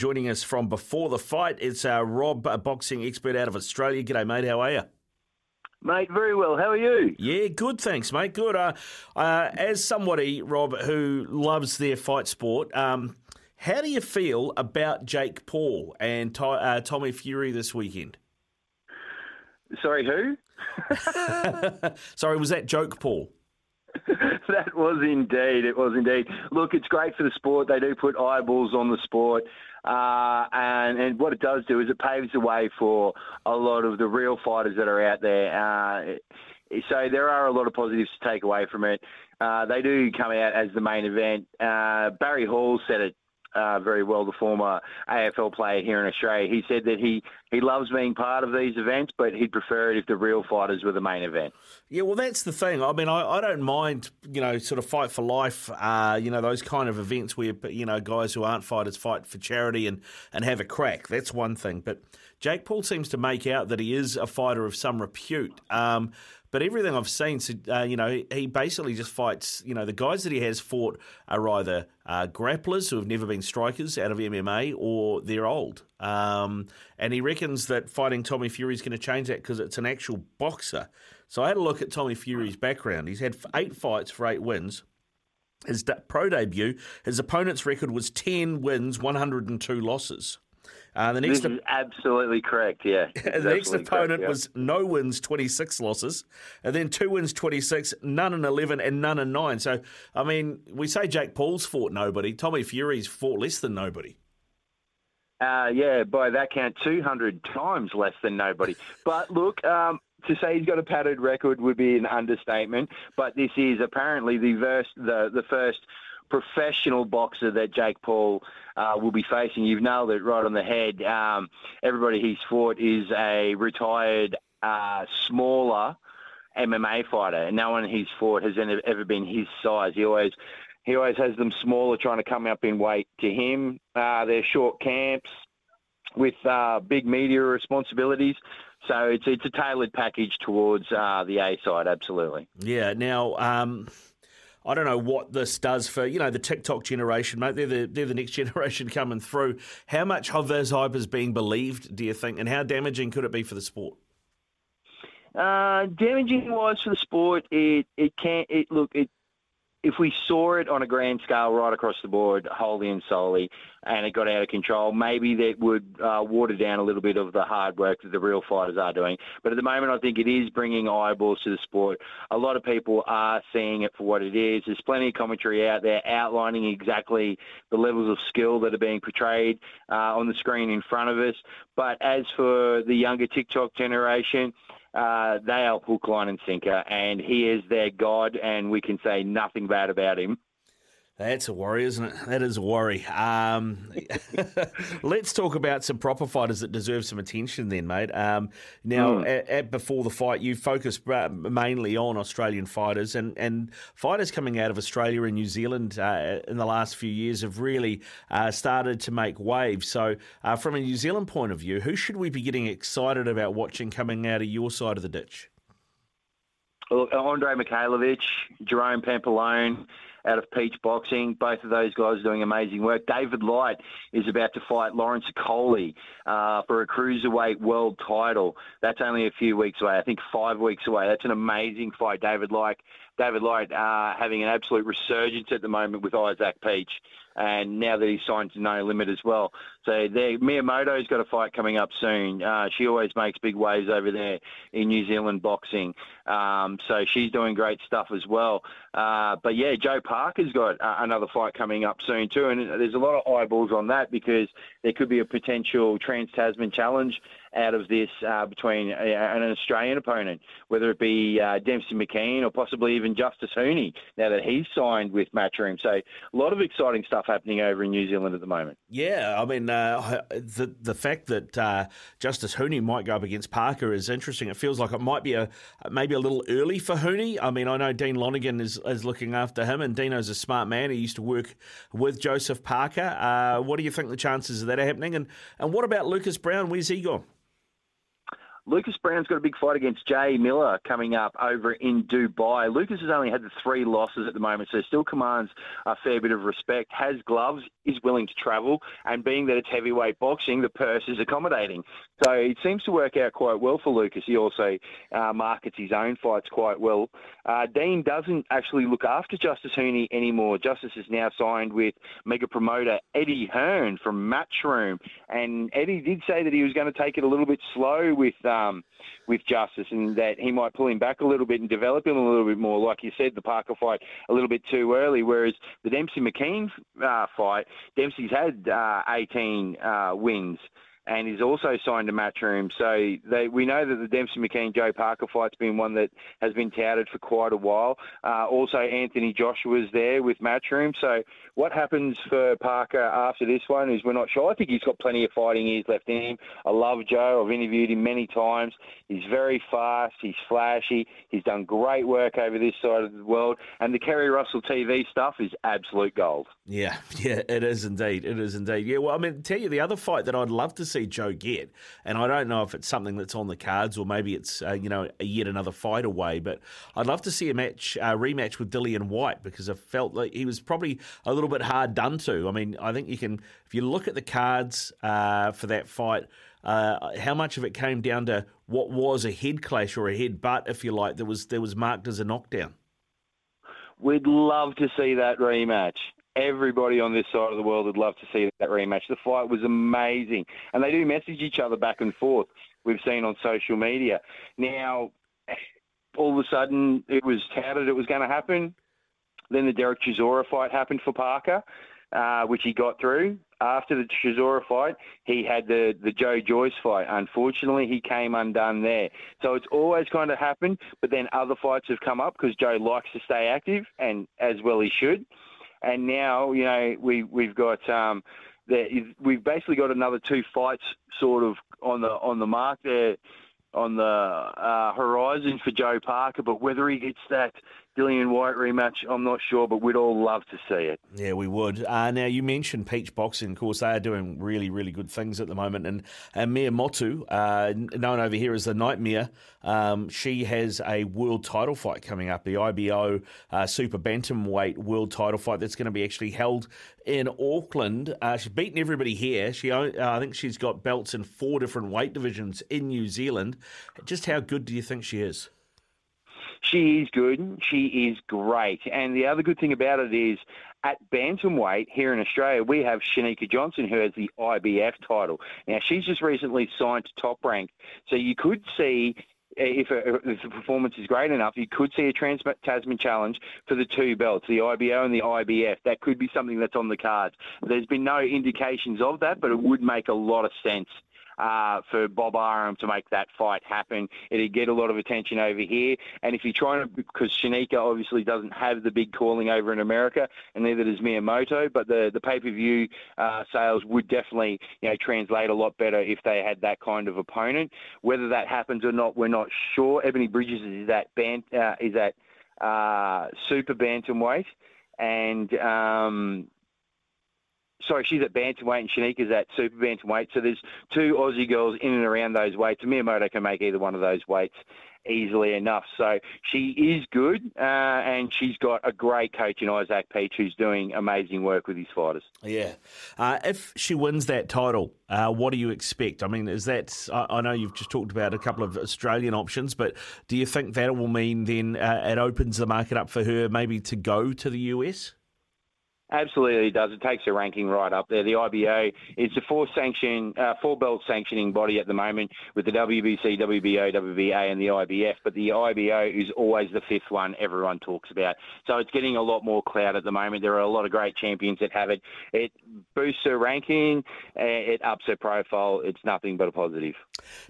Joining us from before the fight, it's uh, Rob, a boxing expert out of Australia. G'day, mate. How are you? Mate, very well. How are you? Yeah, good, thanks, mate. Good. Uh, uh, as somebody, Rob, who loves their fight sport, um, how do you feel about Jake Paul and Ty, uh, Tommy Fury this weekend? Sorry, who? Sorry, was that joke, Paul? that was indeed. It was indeed. Look, it's great for the sport. They do put eyeballs on the sport. Uh, and, and what it does do is it paves the way for a lot of the real fighters that are out there. Uh, so there are a lot of positives to take away from it. Uh, they do come out as the main event. Uh, Barry Hall said it uh, very well, the former AFL player here in Australia. He said that he, he loves being part of these events, but he'd prefer it if the real fighters were the main event. Yeah, well, that's the thing. I mean, I, I don't mind, you know, sort of fight for life, uh, you know, those kind of events where, you know, guys who aren't fighters fight for charity and, and have a crack. That's one thing. But Jake Paul seems to make out that he is a fighter of some repute. Um, but everything I've seen, uh, you know, he basically just fights. You know, the guys that he has fought are either uh, grapplers who have never been strikers out of MMA, or they're old. Um, and he reckons that fighting Tommy Fury is going to change that because it's an actual boxer. So I had a look at Tommy Fury's background. He's had eight fights for eight wins. His pro debut, his opponent's record was 10 wins, 102 losses. Uh, the next this is absolutely correct. Yeah, the next opponent correct, yeah. was no wins, twenty six losses, and then two wins, twenty six, none in eleven, and none in nine. So, I mean, we say Jake Paul's fought nobody. Tommy Fury's fought less than nobody. Uh, yeah, by that count, 200 times less than nobody. But look, um, to say he's got a padded record would be an understatement. But this is apparently the the, the first professional boxer that Jake Paul uh, will be facing. You've nailed it right on the head. Um, everybody he's fought is a retired, uh, smaller MMA fighter, and no one he's fought has ever been his size. He always he always has them smaller, trying to come up in weight. To him, uh, they're short camps with uh, big media responsibilities. So it's it's a tailored package towards uh, the A side, absolutely. Yeah. Now. Um I don't know what this does for you know the TikTok generation, mate. They're the they're the next generation coming through. How much of this hype is being believed, do you think, and how damaging could it be for the sport? Uh, damaging wise for the sport, it it can't. It look it if we saw it on a grand scale right across the board, wholly and solely, and it got out of control, maybe that would uh, water down a little bit of the hard work that the real fighters are doing. But at the moment, I think it is bringing eyeballs to the sport. A lot of people are seeing it for what it is. There's plenty of commentary out there outlining exactly the levels of skill that are being portrayed uh, on the screen in front of us. But as for the younger TikTok generation, uh, they are hook, line, and sinker, and he is their god, and we can say nothing bad about him. That's a worry, isn't it? That is a worry. Um, let's talk about some proper fighters that deserve some attention, then, mate. Um, now, mm. at, at, before the fight, you focused mainly on Australian fighters, and, and fighters coming out of Australia and New Zealand uh, in the last few years have really uh, started to make waves. So, uh, from a New Zealand point of view, who should we be getting excited about watching coming out of your side of the ditch? Well, Andre Mikhailovich, Jerome Pampellone out of Peach Boxing. Both of those guys are doing amazing work. David Light is about to fight Lawrence Okolie uh, for a cruiserweight world title. That's only a few weeks away. I think five weeks away. That's an amazing fight. David Light, David Light uh, having an absolute resurgence at the moment with Isaac Peach and now that he's signed to No Limit as well. So there, Mea Motu's got a fight coming up soon. Uh, she always makes big waves over there in New Zealand boxing. Um, so she's doing great stuff as well. Uh, but yeah, Joe Parker's got uh, another fight coming up soon too, and there's a lot of eyeballs on that because there could be a potential Trans Tasman challenge out of this uh, between an Australian opponent, whether it be uh, Dempsey McKean or possibly even Justis Huni, now that he's signed with Matchroom. So a lot of exciting stuff happening over in New Zealand at the moment. Yeah, I mean, uh, the the fact that uh, Justis Huni might go up against Parker is interesting. It feels like it might be a maybe a little early for Huni. I mean, I know Dean Lonergan is, is looking after him, and Dino's a smart man. He used to work with Joseph Parker. Uh, what do you think the chances of that are happening? And and what about Lucas Browne? Where's he gone? Lucas Browne's got a big fight against Jay Miller coming up over in Dubai. Lucas has only had the three losses at the moment, so still commands a fair bit of respect. Has gloves, is willing to travel, and being that it's heavyweight boxing, the purse is accommodating. So it seems to work out quite well for Lucas. He also uh, markets his own fights quite well. Uh, Dean doesn't actually look after Justis Huni anymore. Justis is now signed with mega promoter Eddie Hearn from Matchroom, and Eddie did say that he was going to take it a little bit slow with. Um, with Justis, and that he might pull him back a little bit and develop him a little bit more. Like you said, the Parker fight a little bit too early, whereas the Dempsey McKean uh, fight, Dempsey's had uh, 18 uh, wins and he's also signed a matchroom. So they, we know that the Dempsey McKean Joe Parker fight's been one that has been touted for quite a while. Uh, also, Anthony Joshua's there with matchroom. So what happens for Parker after this one is we're not sure. I think he's got plenty of fighting years left in him. I love Joe. I've interviewed him many times. He's very fast. He's flashy. He's done great work over this side of the world. And the Kerry Russell TV stuff is absolute gold. Yeah, yeah, it is indeed. It is indeed. Yeah, well, I mean, tell you the other fight that I'd love to see Joe get, and I don't know if it's something that's on the cards or maybe it's uh, you know a yet another fight away, but I'd love to see a match uh, rematch with Dillian Whyte because I felt like he was probably a little bit hard done to. I mean, I think you can if you look at the cards uh, for that fight. Uh, how much of it came down to what was a head clash or a head butt, if you like, that was that was marked as a knockdown. We'd love to see that rematch everybody on this side of the world would love to see that rematch. The fight was amazing, and they do message each other back and forth. We've seen on social media. Now, all of a sudden, it was touted it was going to happen. Then the Derek Chisora fight happened for Parker, uh, which he got through. After the Chisora fight, he had the, the Joe Joyce fight. Unfortunately, he came undone there. So it's always kind of happened, but then other fights have come up because Joe likes to stay active, and as well he should and now you know we we've got um, we've basically got another two fights sort of on the on the mark there on the uh, horizon for Joe Parker, but whether he gets that Dillian Whyte rematch, I'm not sure, but we'd all love to see it. Yeah, we would. Uh, now, you mentioned Peach Boxing. Of course, they are doing really, really good things at the moment. And, and Mea Motu, uh, known over here as the Nightmare, um, she has a world title fight coming up, the IBO uh, Super Bantamweight World Title fight that's going to be actually held in Auckland. Uh, she's beaten everybody here. She, uh, I think she's got belts in four different weight divisions in New Zealand. Just how good do you think she is? She is good. She is great. And the other good thing about it is at bantamweight here in Australia, we have Cherneka Johnson, who has the IBF title. Now, she's just recently signed to Top Rank. So you could see eh, if, a, if, the performance is great enough, you could see a Trans Tasman challenge for the two belts, the IBO and the IBF. That could be something that's on the cards. There's been no indications of that, but it would make a lot of sense uh, for Bob Arum to make that fight happen. It'd get a lot of attention over here. And if you're trying to, because Cherneka obviously doesn't have the big calling over in America, and neither does Mea Motu, but the, the pay per view uh, sales would definitely you know translate a lot better if they had that kind of opponent. Whether that happens or not, we're not sure. Ebony Bridges is that band, uh, is that uh, super bantamweight, and um, sorry, she's at bantamweight and Cherneka's at super bantamweight. So there's two Aussie girls in and around those weights. Mea Motu can make either one of those weights easily enough. So she is good, uh, and she's got a great coach in Isaac Peach who's doing amazing work with his fighters. Yeah. Uh, if she wins that title, uh, what do you expect? I mean, is that, I, I, know you've just talked about a couple of Australian options, but do you think that will mean then uh, it opens the market up for her maybe to go to the US? Absolutely, does. It takes the ranking right up there. The IBO is the four sanction, uh, four belt sanctioning body at the moment with the WBC, WBO, WBA, and the IBF. But the IBO is always the fifth one everyone talks about. So it's getting a lot more clout at the moment. There are a lot of great champions that have it. It boosts her ranking. It ups her profile. It's nothing but a positive.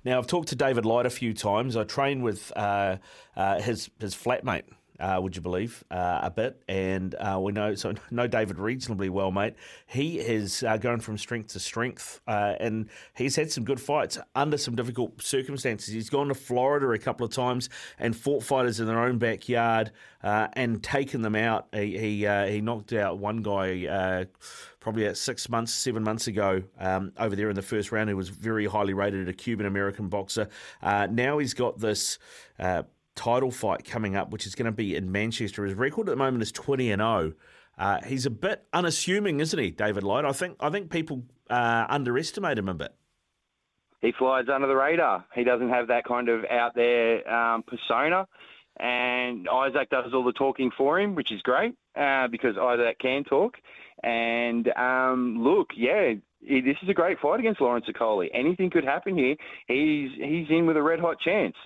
Now I've talked to David Light a few times. I trained with uh, uh, his his flatmate uh, would you believe, uh, a bit. And uh, we know so know David reasonably well, mate. He has uh, going from strength to strength, uh, and he's had some good fights under some difficult circumstances. He's gone to Florida a couple of times and fought fighters in their own backyard uh, and taken them out. He he, he knocked out one guy probably six months, seven months ago um, over there in the first round, who was very highly rated, a Cuban American boxer. Now he's got this. Title fight coming up, which is going to be in Manchester. His record at the moment is twenty and zero. Oh. Uh, he's a bit unassuming, isn't he, David Light? I think I think people uh, underestimate him a bit. He flies under the radar. He doesn't have that kind of out there um, persona, and Isaac does all the talking for him, which is great uh, because Isaac can talk. And um, look, yeah, this is a great fight against Lawrence Okolie. Anything could happen here. He's he's in with a red hot chance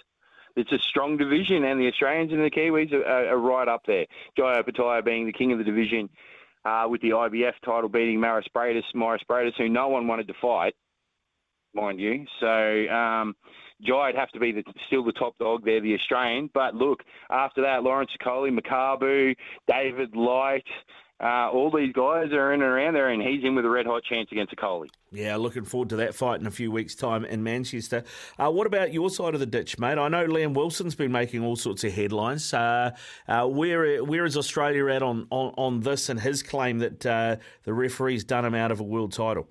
it's a strong division, and the Australians and the Kiwis are, are, right up there. Jai Opetaia being the king of the division uh, with the IBF title, beating Mairis Briedis, Mairis Briedis, who no one wanted to fight, mind you. So um, Jai'd have to be the, still the top dog there, the Australian. But look, after that, Lawrence Okolie, Makabu, David Light, uh, all these guys are in and around there, and he's in with a red hot chance against Okolie. Yeah, looking forward to that fight in a few weeks' time in Manchester. Uh, what about your side of the ditch, mate? I know Liam Wilson's been making all sorts of headlines. Uh, uh where where is Australia at on, on, on this and his claim that uh, the referee's done him out of a world title?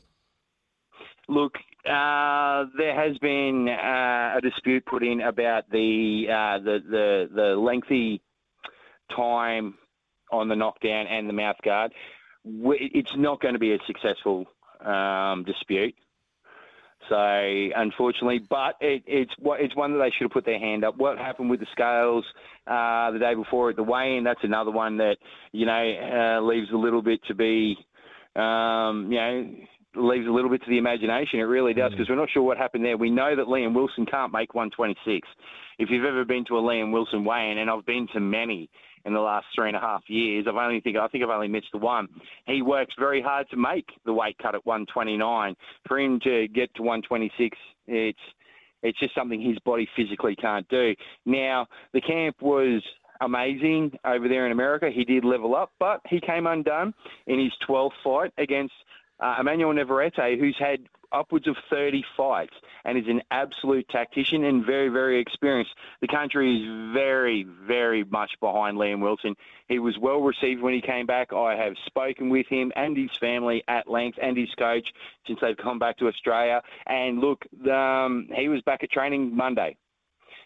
Look, uh, there has been uh, a dispute put in about the, uh, the the the lengthy time on the knockdown and the mouth guard. It's not going to be a successful um, dispute. So unfortunately, but it, it's it's one that they should have put their hand up. What happened with the scales uh, the day before at the weigh-in? That's another one that you know uh, leaves a little bit to be, um, you know, leaves a little bit to the imagination. It really does because mm. we're not sure what happened there. We know that Liam Wilson can't make 126. If you've ever been to a Liam Wilson weigh-in, and I've been to many, in the last three and a half years. I've only think I think I've only missed the one. He works very hard to make the weight cut at 129. For him to get to 126, it's it's just something his body physically can't do. Now the camp was amazing over there in America. He did level up, but he came undone in his 12th fight against uh, Emanuel Navarrete, who's had upwards of 30 fights and is an absolute tactician and very, very experienced. The country is very, very much behind Liam Wilson. He was well received when he came back. I have spoken with him and his family at length and his coach since they've come back to Australia. And look, um, he was back at training Monday.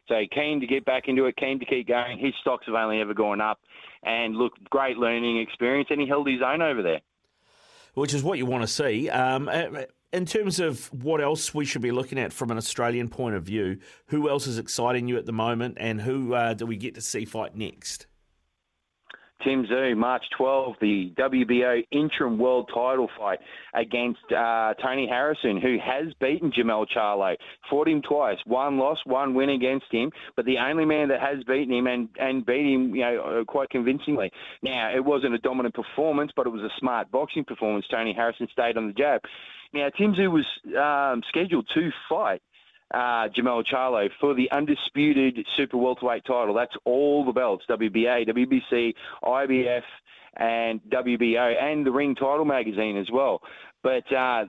So keen to get back into it, keen to keep going. His stocks have only ever gone up. And look, great learning experience, and he held his own over there which is what you want to see. Um, in terms of what else we should be looking at from an Australian point of view, who else is exciting you at the moment, and who uh, do we get to see fight next? Tim Tszyu, March 12, the WBO interim world title fight against uh, Tony Harrison, who has beaten Jermell Charlo. Fought him twice, one loss, one win against him, but the only man that has beaten him and, and beat him, you know, uh, quite convincingly. Now, it wasn't a dominant performance, but it was a smart boxing performance. Tony Harrison stayed on the jab. Now, Tim Tszyu was um, scheduled to fight uh, Jermell Charlo for the undisputed super welterweight title. That's all the belts: WBA, WBC, IBF, and WBO, and the Ring Title magazine as well. But uh,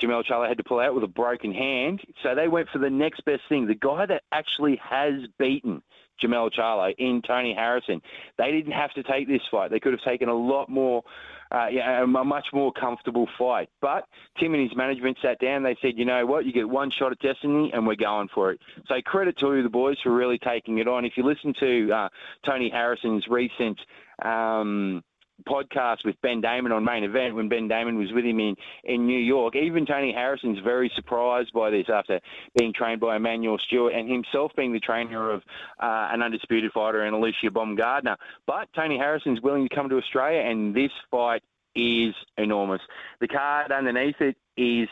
Charlo had to pull out with a broken hand, so they went for the next best thing. The guy that actually has beaten Jermell Charlo in Tony Harrison. They didn't have to take this fight. They could have taken a lot more uh, yeah, a much more comfortable fight. But Tim and his management sat down. They said, you know what, you get one shot at destiny, and we're going for it. So credit to the boys for really taking it on. If you listen to uh, Tony Harrison's recent um, podcast with Ben Damon on main event when Ben Damon was with him in, in New York. Even Tony Harrison's very surprised by this after being trained by Emanuel Steward and himself being the trainer of uh, an undisputed fighter and Alycia Baumgardner. But Tony Harrison's willing to come to Australia and this fight is enormous. The card underneath it is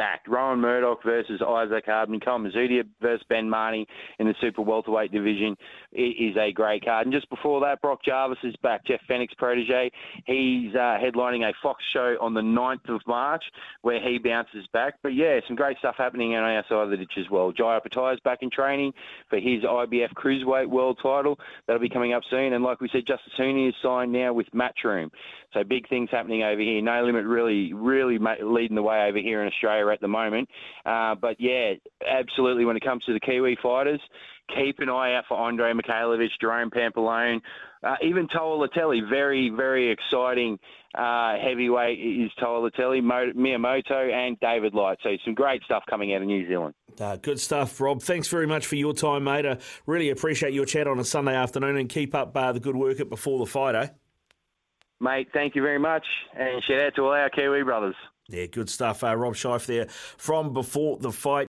stacked. Rowan Murdoch versus Isaac Hardman, Kyle Mazudia versus Ben Mahoney in the super welterweight division is a great card. And just before that, Brock Jarvis is back. Jeff Fenech's protege. He's uh, headlining a Fox show on the 9th of March where he bounces back. But yeah, some great stuff happening on our side of the ditch as well. Jai is back in training for his IBF Cruiserweight World title. That'll be coming up soon. And like we said, Justis Huni is signed now with Matchroom. So big things happening over here. No Limit really, really leading the way over here in Australia at the moment. Uh, but yeah, absolutely. When it comes to the Kiwi fighters, keep an eye out for Andre Mikhailovich, Jerome Pampellone, uh, even Toa Latelli. Very, very exciting uh, heavyweight is Toa Latelli, Mea Motu, and David Light. So some great stuff coming out of New Zealand. Uh, good stuff, Rob. Thanks very much for your time, mate. I really appreciate your chat on a Sunday afternoon and keep up uh, the good work at before the fight, eh? Mate, thank you very much. And shout out to all our Kiwi brothers. Yeah, good stuff. Uh, Rob Scheif there from before the fight.